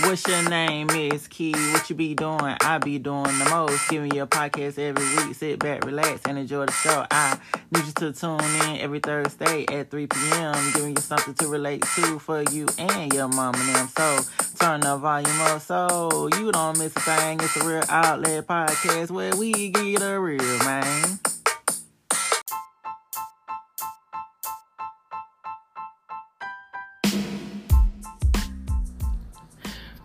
What's your name, Mizz Kei? What you be doing? I be doing the most. Giving you a podcast every week. Sit back, relax, and enjoy the show. I need you to tune in every Thursday at 3 p.m. Giving you something to relate to for you and your mom and them. So turn the volume up so you don't miss a thing. It's a real outlet podcast where we get a real man.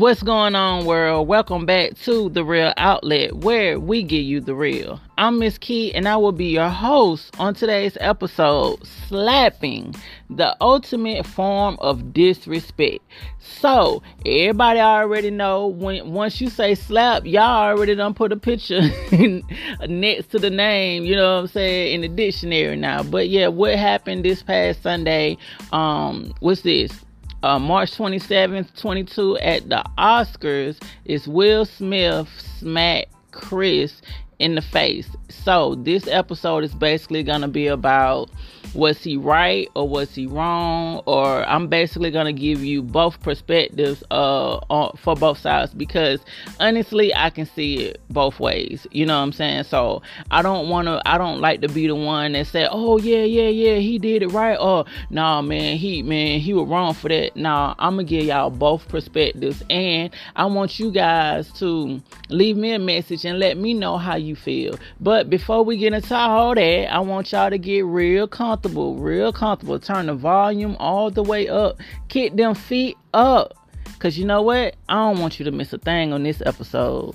What's going on, world? Welcome back to The Real Outlet, where we give you the real. I'm Mizz Kei, and I will be your host on today's episode Slapping, the ultimate form of disrespect. So, everybody already know when once you say slap, y'all already done put a picture next to the name, you know what I'm saying, in the dictionary now. But yeah, what happened this past Sunday? Um, what's this? Uh, March 27th, 22 at the Oscars is Will Smith smack Chris in the face. So this episode is basically gonna be about was he right or was he wrong or i'm basically going to give you both perspectives uh on, for both sides because honestly i can see it both ways you know what i'm saying? So i don't want to i don't like to be the one that say oh yeah yeah yeah he did it right or nah man he man he was wrong for that. Nah i'm gonna give y'all both perspectives and i want you guys to leave me a message and let me know how you feel. But before we get into all that i want y'all to get real comfortable comfortable, real comfortable. Turn the volume all the way up. Kick them feet up. Because you know what? I don't want you to miss a thing on this episode.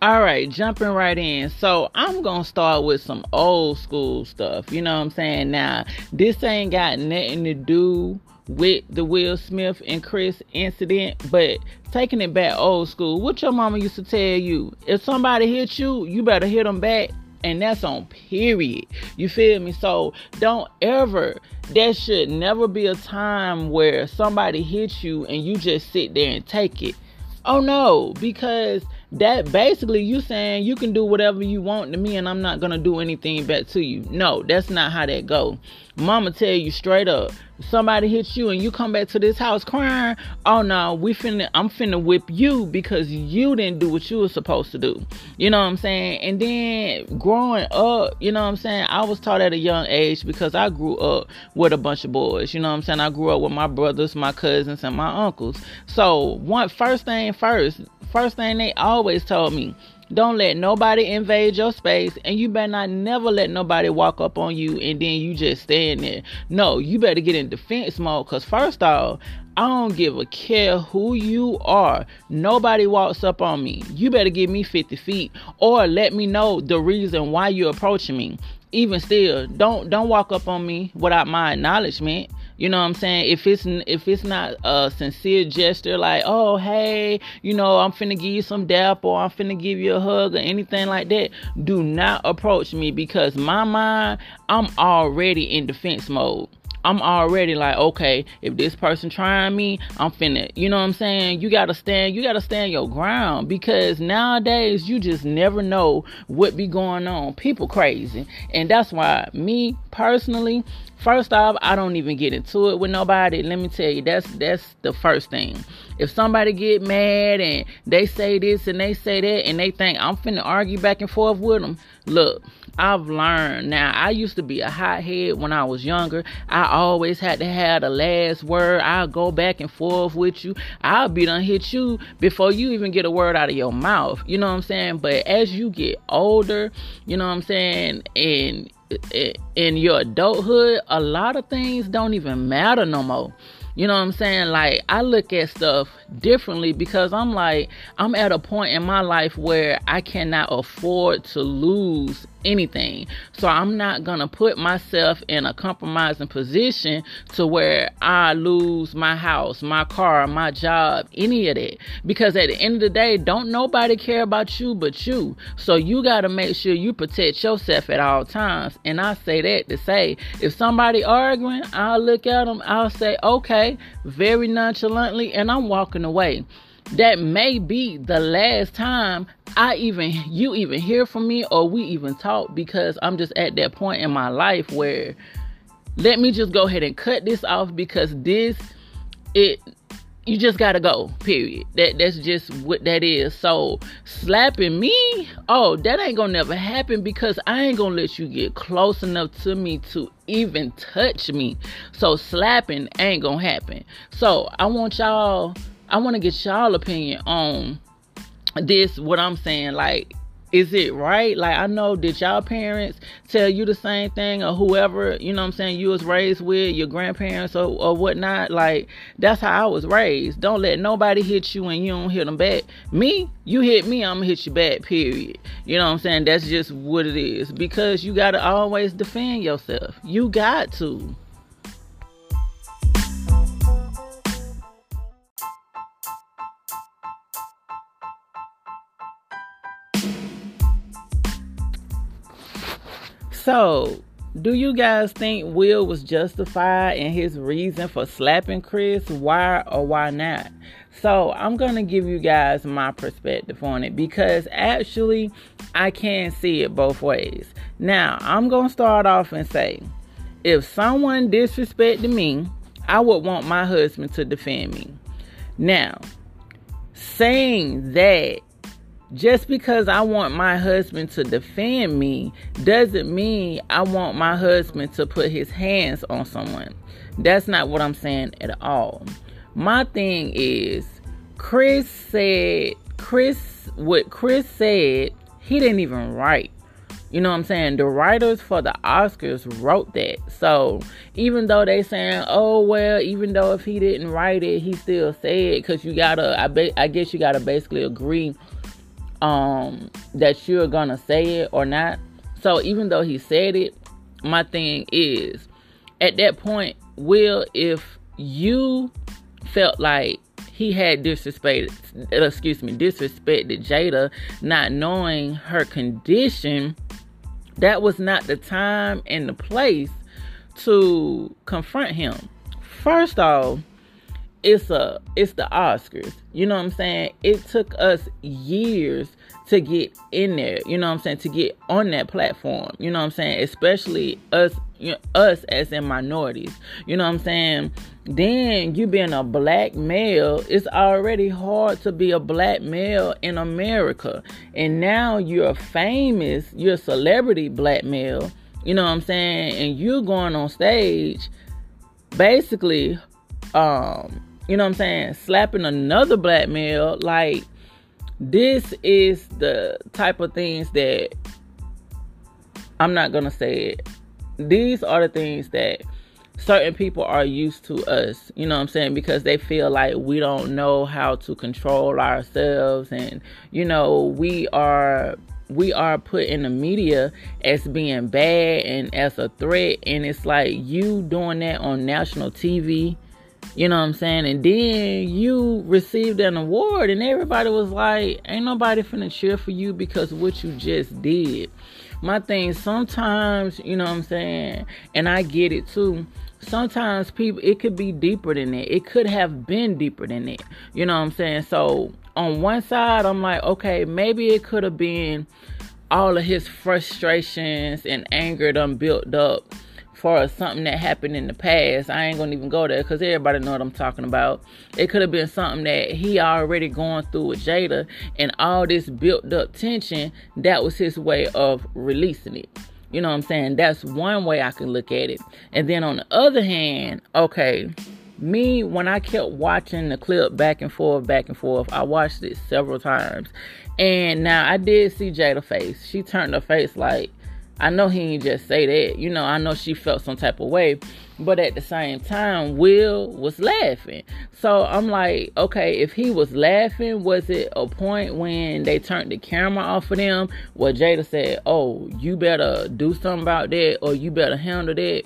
All right, jumping right in. So I'm gonna start with some old school stuff. You know what I'm saying? Now, this ain't got nothing to do with the Will Smith and Chris incident, but taking it back old school, what your mama used to tell you, if somebody hit you, you better hit them back. And that's on period. You feel me? So don't ever, there should never be a time where somebody hits you and you just sit there and take it. Oh no, because that basically you saying you can do whatever you want to me and I'm not gonna do anything back to you. No, that's not how that go. Mama tell you straight up, somebody hits you and you come back to this house crying, oh no, we finna I'm finna whip you because you didn't do what you were supposed to do. You know what I'm saying? And then growing up, you know what I'm saying, I was taught at a young age because I grew up with a bunch of boys. You know what I'm saying? I grew up with my brothers, my cousins, and my uncles. So one first thing first, first thing they always told me don't let nobody invade your space, and you better not never let nobody walk up on you and then you just stand there. No, you better get in defense mode. Cause first off, I don't give a care who you are. Nobody walks up on me. You better give me 50 feet or let me know the reason why you're approaching me. Even still, don't don't walk up on me without my acknowledgement. You know what I'm saying? If it's if it's not a sincere gesture, like oh hey, you know I'm finna give you some dap or I'm finna give you a hug or anything like that, do not approach me because my mind I'm already in defense mode. I'm already like, okay, if this person trying me, I'm finna, you know what I'm saying? You gotta stand, you gotta stand your ground because nowadays you just never know what be going on. People crazy. And that's why me personally, first off, I don't even get into it with nobody. Let me tell you, that's that's the first thing. If somebody get mad and they say this and they say that and they think I'm finna argue back and forth with them, look, I've learned. Now, I used to be a hothead when I was younger. I always had to have the last word. I'll go back and forth with you. I'll be done hit you before you even get a word out of your mouth. You know what I'm saying? But as you get older, you know what I'm saying? And in your adulthood, a lot of things don't even matter no more. You know what I'm saying? Like, I look at stuff differently because I'm like, I'm at a point in my life where I cannot afford to lose anything. So I'm not going to put myself in a compromising position to where I lose my house, my car, my job, any of that. Because at the end of the day, don't nobody care about you but you. So you got to make sure you protect yourself at all times. And I say that to say, if somebody arguing, I'll look at them, I'll say, okay, very nonchalantly, and I'm walking away. That may be the last time I even you even hear from me or we even talk because I'm just at that point in my life where let me just go ahead and cut this off because this it you just gotta go period. That that's just what that is. So slapping me oh that ain't gonna never happen because i ain't gonna let you get close enough to me to even touch me. So slapping ain't gonna happen. So i want y'all i want to get y'all opinion on this what i'm saying like is it right? Like I know did y'all parents tell you the same thing or whoever, you know I'm saying, you was raised with, your grandparents or, or whatnot. Like that's how I was raised. Don't let nobody hit you and you don't hit them back. Me, you hit me, I'm gonna hit you back, period. You know what I'm saying? That's just what it is. Because you gotta always defend yourself. You got to. So, do you guys think Will was justified in his reason for slapping Chris? Why or why not? So, I'm going to give you guys my perspective on it because actually I can see it both ways. Now, I'm going to start off and say if someone disrespected me, I would want my husband to defend me. Now, saying that just because I want my husband to defend me doesn't mean I want my husband to put his hands on someone. That's not what I'm saying at all. My thing is, Chris said, Chris, what Chris said, he didn't even write. You know what I'm saying? The writers for the Oscars wrote that. So even though they saying, oh well, even though if he didn't write it, he still said because you gotta. I be, I guess you gotta basically agree um that you're gonna say it or not. So even though he said it, my thing is at that point, Will, if you felt like he had disrespected excuse me, disrespected Jada, not knowing her condition, that was not the time and the place to confront him. First off, it's a it's the Oscars. You know what I'm saying? It took us years to get in there, you know what I'm saying, to get on that platform. You know what I'm saying? Especially us you know, us as in minorities. You know what I'm saying? Then you being a black male, it's already hard to be a black male in America. And now you're famous, you're a celebrity black male, you know what I'm saying? And you're going on stage basically um you know what I'm saying, slapping another black male, like this is the type of things that I'm not gonna say it. These are the things that certain people are used to us, you know what I'm saying? Because they feel like we don't know how to control ourselves and you know, we are we are put in the media as being bad and as a threat and it's like you doing that on national TV you know what I'm saying? And then you received an award, and everybody was like, Ain't nobody finna cheer for you because what you just did. My thing, sometimes, you know what I'm saying? And I get it too. Sometimes people, it could be deeper than that. It could have been deeper than that. You know what I'm saying? So on one side, I'm like, okay, maybe it could have been all of his frustrations and anger done built up far as something that happened in the past. I ain't gonna even go there because everybody know what I'm talking about. It could have been something that he already going through with Jada, and all this built up tension. That was his way of releasing it. You know what I'm saying? That's one way I can look at it. And then on the other hand, okay, me when I kept watching the clip back and forth, back and forth, I watched it several times. And now I did see Jada face. She turned her face like I know he didn't just say that. You know, I know she felt some type of way. But at the same time, Will was laughing. So I'm like, okay, if he was laughing, was it a point when they turned the camera off of them where Jada said, oh, you better do something about that or you better handle that?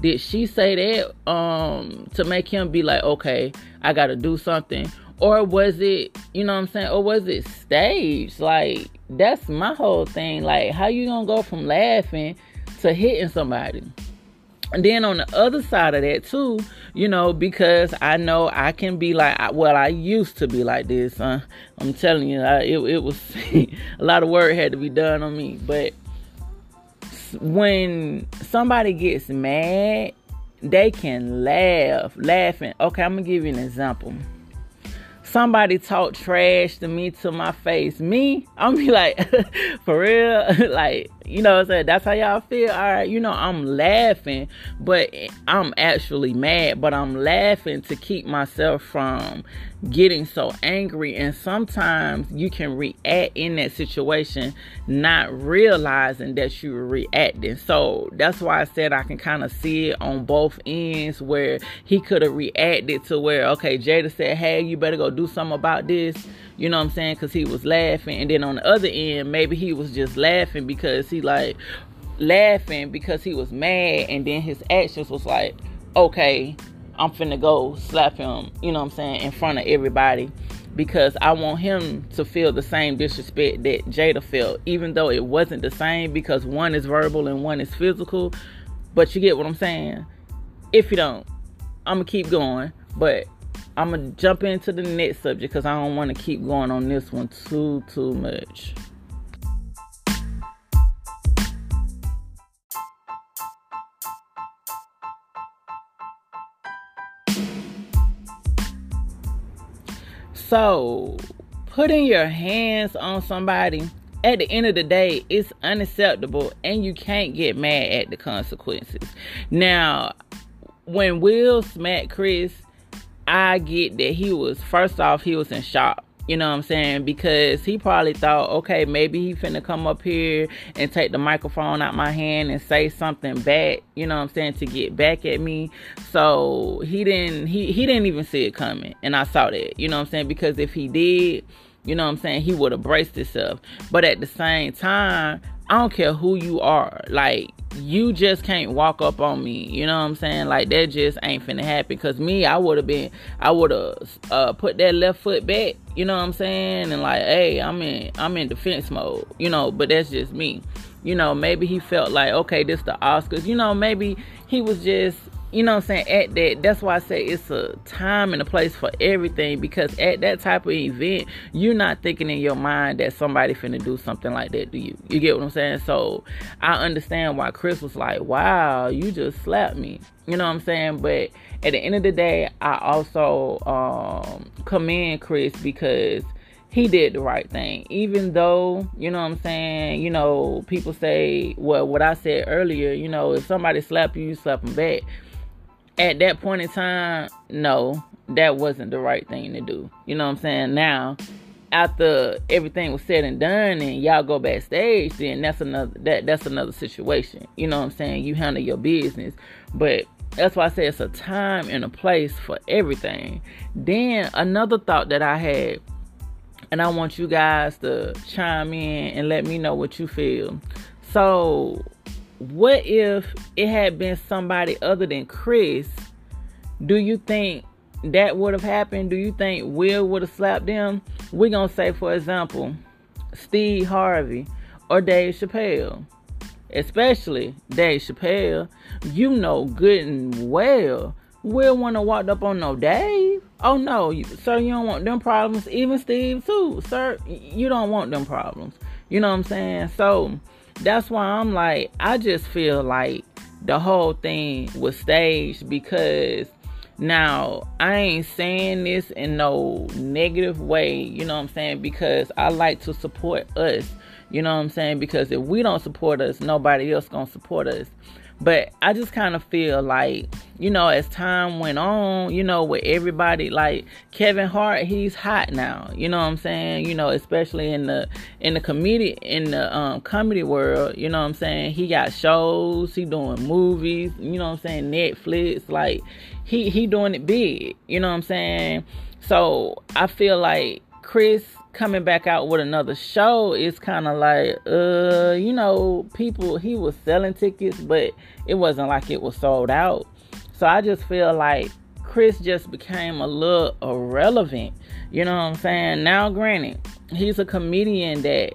Did she say that um, to make him be like, okay, I got to do something? Or was it, you know what I'm saying? Or was it staged? Like, that's my whole thing. Like, how you gonna go from laughing to hitting somebody? And then on the other side of that too, you know, because I know I can be like, well, I used to be like this. Huh? I'm telling you, I, it, it was a lot of work had to be done on me. But when somebody gets mad, they can laugh, laughing. Okay, I'm gonna give you an example somebody talk trash to me to my face, me, I'm be like, for real, like, you know I'm saying? That's how y'all feel. All right, you know, I'm laughing, but I'm actually mad, but I'm laughing to keep myself from getting so angry. And sometimes you can react in that situation, not realizing that you're reacting. So that's why I said I can kind of see it on both ends where he could have reacted to where, okay, Jada said, hey, you better go do something about this. You know what I'm saying? Because he was laughing. And then on the other end, maybe he was just laughing because he like laughing because he was mad. And then his actions was like, okay, I'm finna go slap him, you know what I'm saying, in front of everybody because I want him to feel the same disrespect that Jada felt, even though it wasn't the same because one is verbal and one is physical. But you get what I'm saying? If you don't, I'm gonna keep going, but I'm gonna jump into the next subject because I don't want to keep going on this one too too much. So, putting your hands on somebody at the end of the day, it's unacceptable and you can't get mad at the consequences. Now, when Will smacked Chris, I get that he was first off he was in shock. You know what I'm saying? Because he probably thought, okay, maybe he finna come up here and take the microphone out my hand and say something back, you know what I'm saying, to get back at me. So he didn't he he didn't even see it coming. And I saw that, you know what I'm saying? Because if he did, you know what I'm saying, he would have braced himself. But at the same time, I don't care who you are. Like you just can't walk up on me. You know what I'm saying? Like that just ain't finna happen. Cause me, I would have been, I would have uh, put that left foot back. You know what I'm saying? And like, hey, I'm in, I'm in defense mode. You know, but that's just me. You know, maybe he felt like, okay, this the Oscars. You know, maybe he was just you know what I'm saying, at that, that's why I say it's a time and a place for everything because at that type of event, you're not thinking in your mind that somebody finna do something like that to you. You get what I'm saying? So I understand why Chris was like, wow, you just slapped me. You know what I'm saying? But at the end of the day, I also um, commend Chris because he did the right thing. Even though, you know what I'm saying, you know, people say, well, what I said earlier, you know, if somebody slap you, you slap them back at that point in time, no, that wasn't the right thing to do. You know what I'm saying? Now, after everything was said and done and y'all go backstage, then that's another that that's another situation. You know what I'm saying? You handle your business. But that's why I say it's a time and a place for everything. Then another thought that I had, and I want you guys to chime in and let me know what you feel. So what if it had been somebody other than Chris? Do you think that would have happened? Do you think Will would have slapped them? We're going to say, for example, Steve Harvey or Dave Chappelle. Especially Dave Chappelle. You know good and well. Will want to walk up on no Dave. Oh no, sir, you don't want them problems. Even Steve too, sir. You don't want them problems. You know what I'm saying? So that's why I'm like, I just feel like the whole thing was staged because now I ain't saying this in no negative way, you know what I'm saying? Because I like to support us, you know what I'm saying? Because if we don't support us, nobody else gonna support us. But I just kind of feel like, you know, as time went on, you know, with everybody like Kevin Hart, he's hot now. You know what I'm saying? You know, especially in the in the comedy in the um, comedy world, you know what I'm saying? He got shows, he doing movies, you know what I'm saying, Netflix, like he he doing it big, you know what I'm saying? So, I feel like Chris coming back out with another show is kind of like uh you know people he was selling tickets but it wasn't like it was sold out so i just feel like chris just became a little irrelevant you know what i'm saying now granted he's a comedian that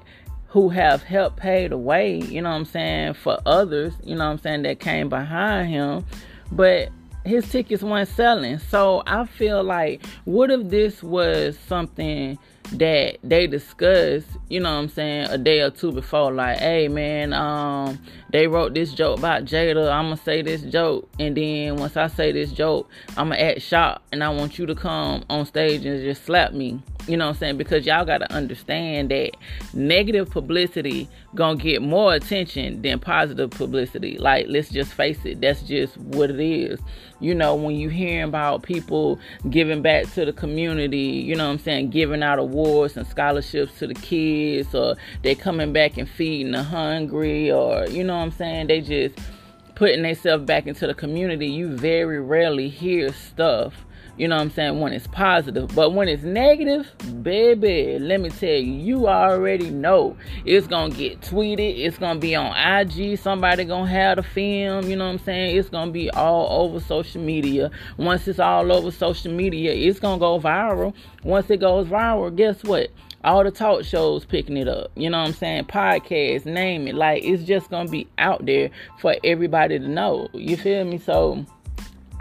who have helped pay the way, you know what I'm saying, for others, you know what I'm saying, that came behind him. But his tickets weren't selling. So I feel like what if this was something that they discussed, you know what I'm saying, a day or two before, like, hey man, um, they wrote this joke about Jada, I'ma say this joke, and then once I say this joke, I'ma act shocked and I want you to come on stage and just slap me. You know what I'm saying? Because y'all gotta understand that negative publicity gonna get more attention than positive publicity. Like, let's just face it, that's just what it is. You know, when you hear about people giving back to the community, you know what I'm saying, giving out awards and scholarships to the kids, or they coming back and feeding the hungry, or you know what I'm saying, they just putting themselves back into the community, you very rarely hear stuff you know what I'm saying, when it's positive. But when it's negative, baby, let me tell you, you already know it's gonna get tweeted, it's gonna be on IG, somebody gonna have the film, you know what I'm saying? It's gonna be all over social media. Once it's all over social media, it's gonna go viral. Once it goes viral, guess what? all the talk shows picking it up. You know what I'm saying? Podcasts, name it. Like it's just gonna be out there for everybody to know. You feel me? So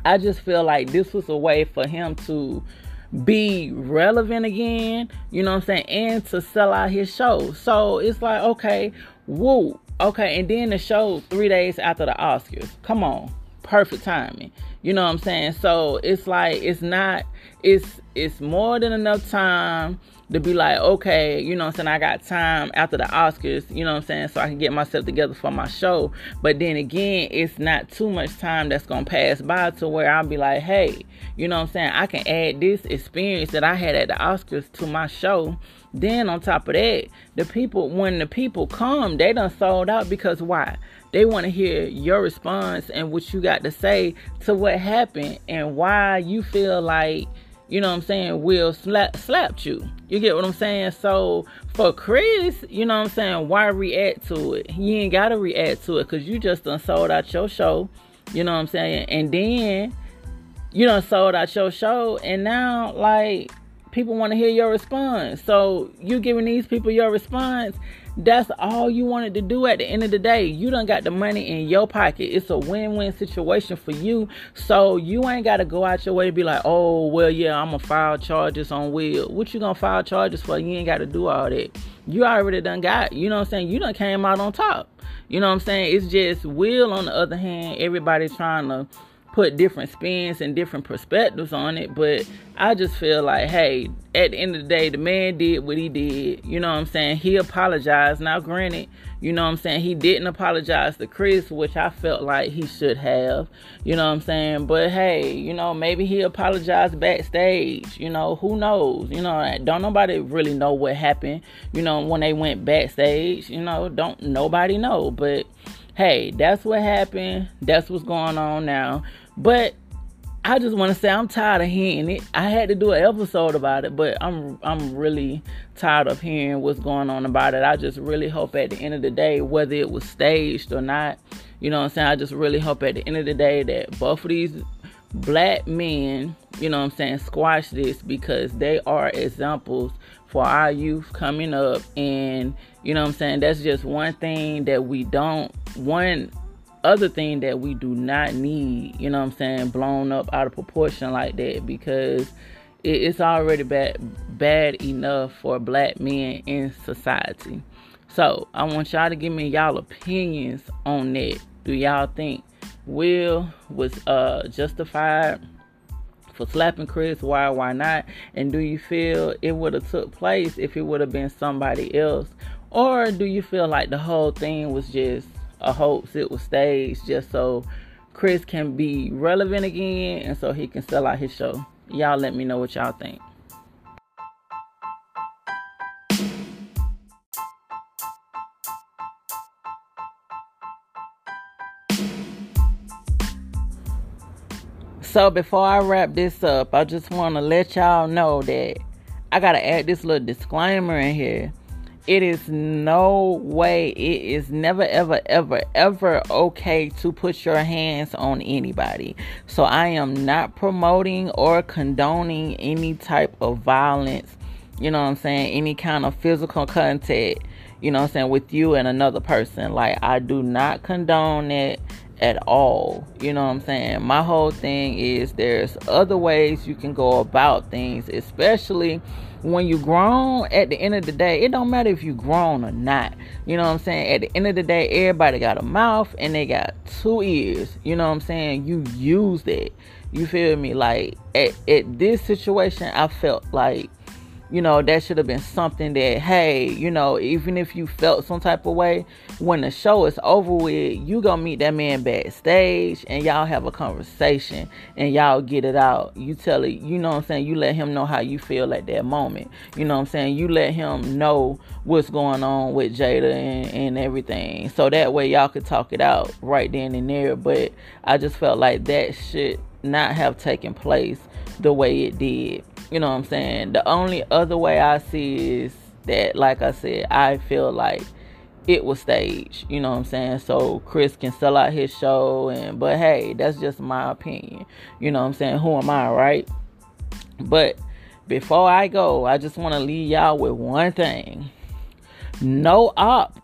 I just feel like this was a way for him to be relevant again, you know what I'm saying, and to sell out his show. So it's like, okay, woo, okay, and then the show three days after the Oscars. Come on, perfect timing. You know what I'm saying? So it's like it's not it's it's more than enough time to be like, okay, you know what I'm saying, I got time after the Oscars, you know what I'm saying, so I can get myself together for my show. But then again, it's not too much time that's gonna pass by to where I'll be like, hey, you know what I'm saying, I can add this experience that I had at the Oscars to my show. Then on top of that, the people when the people come, they done sold out because why? They want to hear your response and what you got to say to what happened and why you feel like you know what I'm saying, will slap slapped you. You get what I'm saying? So for Chris, you know what I'm saying, why react to it? You ain't gotta react to it because you just done sold out your show. You know what I'm saying? And then you done sold out your show and now like people want to hear your response. So you giving these people your response that's all you wanted to do at the end of the day. You done got the money in your pocket. It's a win-win situation for you. So you ain't gotta go out your way to be like, oh well yeah, I'm gonna file charges on Will. What you gonna file charges for? You ain't gotta do all that. You already done got, you know what I'm saying? You done came out on top. You know what I'm saying? It's just Will on the other hand, everybody trying to put different spins and different perspectives on it. But I just feel like, hey, at the end of the day, the man did what he did. You know what I'm saying? He apologized. Now, granted, you know what I'm saying? He didn't apologize to Chris, which I felt like he should have. You know what I'm saying? But hey, you know, maybe he apologized backstage. You know, who knows? You know, don't nobody really know what happened, you know, when they went backstage. You know, don't nobody know. But hey, that's what happened. That's what's going on now. But I just want to say I'm tired of hearing it. I had to do an episode about it, but I'm I'm really tired of hearing what's going on about it. I just really hope at the end of the day, whether it was staged or not, you know what I'm saying. I just really hope at the end of the day that both of these black men, you know what I'm saying, squash this because they are examples for our youth coming up, and you know what I'm saying. That's just one thing that we don't one other thing that we do not need, you know what I'm saying, blown up out of proportion like that because it's already bad bad enough for black men in society. So I want y'all to give me y'all opinions on that. Do y'all think Will was uh justified for slapping Chris? Why why not? And do you feel it would have took place if it would have been somebody else? Or do you feel like the whole thing was just a hoax. It was staged just so Chris can be relevant again and so he can sell out his show. Y'all let me know what y'all think. So before I wrap this up, I just want to let y'all know that I got to add this little disclaimer in here it is no way, it is never, ever, ever, ever okay to put your hands on anybody. So I am not promoting or condoning any type of violence, you know what I'm saying, any kind of physical contact, You know what I'm saying? With you and another person. Like, I do not condone it at all. You know what I'm saying? My whole thing is there's other ways you can go about things, especially when you grown at the end of the day, it don't matter if you grown or not. You know what I'm saying? At the end of the day, everybody got a mouth and they got two ears. You know what I'm saying? You use it. You feel me? Like at, at this situation, I felt like you know that should have been something that hey you know even if you felt some type of way when the show is over with you gonna meet that man backstage and y'all have a conversation and y'all get it out. You tell it you know what i'm saying? You let him know how you feel at that moment. You know what i'm saying? You let him know what's going on with jada and, and everything. So that way y'all could talk it out right then and there. But i just felt like that should not have taken place the way it did you know what I'm saying? The only other way I see is that, like I said, I feel like it was staged. You know what I'm saying? So Chris can sell out his show, and but hey, that's just my opinion. You know what I'm saying? Who am I, right? But before I go, I just want to leave y'all with one thing: no op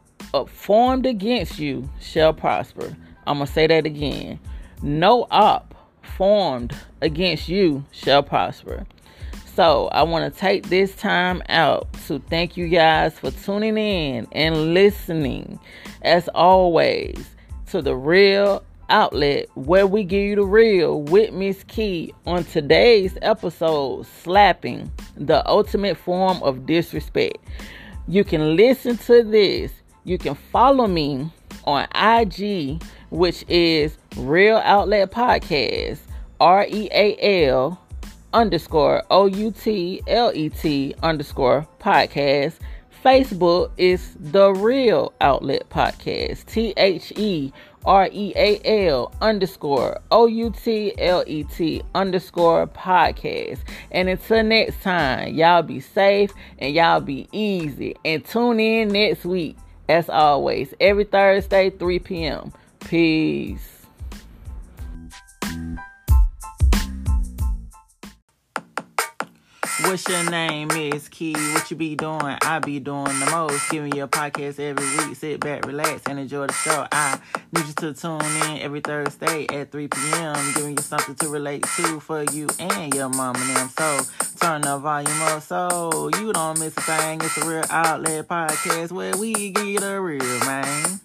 formed against you shall prosper. I'm gonna say that again: no op formed against you shall prosper. So I want to take this time out to thank you guys for tuning in and listening, as always, to the real outlet where we give you the real with Mizz Kei on today's episode, Slapping, the ultimate form of disrespect. You can listen to this. You can follow me on IG, which is Real Outlet Podcast, R E A L underscore O U T L E T underscore podcast. Facebook is The Real Outlet Podcast. T H E R E A L underscore O U T L E T underscore podcast. And until next time, y'all be safe and y'all be easy. And tune in next week, as always, every Thursday, 3 p.m. Peace. What's your name, Mizz Kei? What you be doing? I be doing the most. Giving you a podcast every week. Sit back, relax, and enjoy the show. I need you to tune in every Thursday at 3 p.m. Giving you something to relate to for you and your mom and them. So turn the volume up so you don't miss a thing. It's a real outlet podcast where we get the real, man.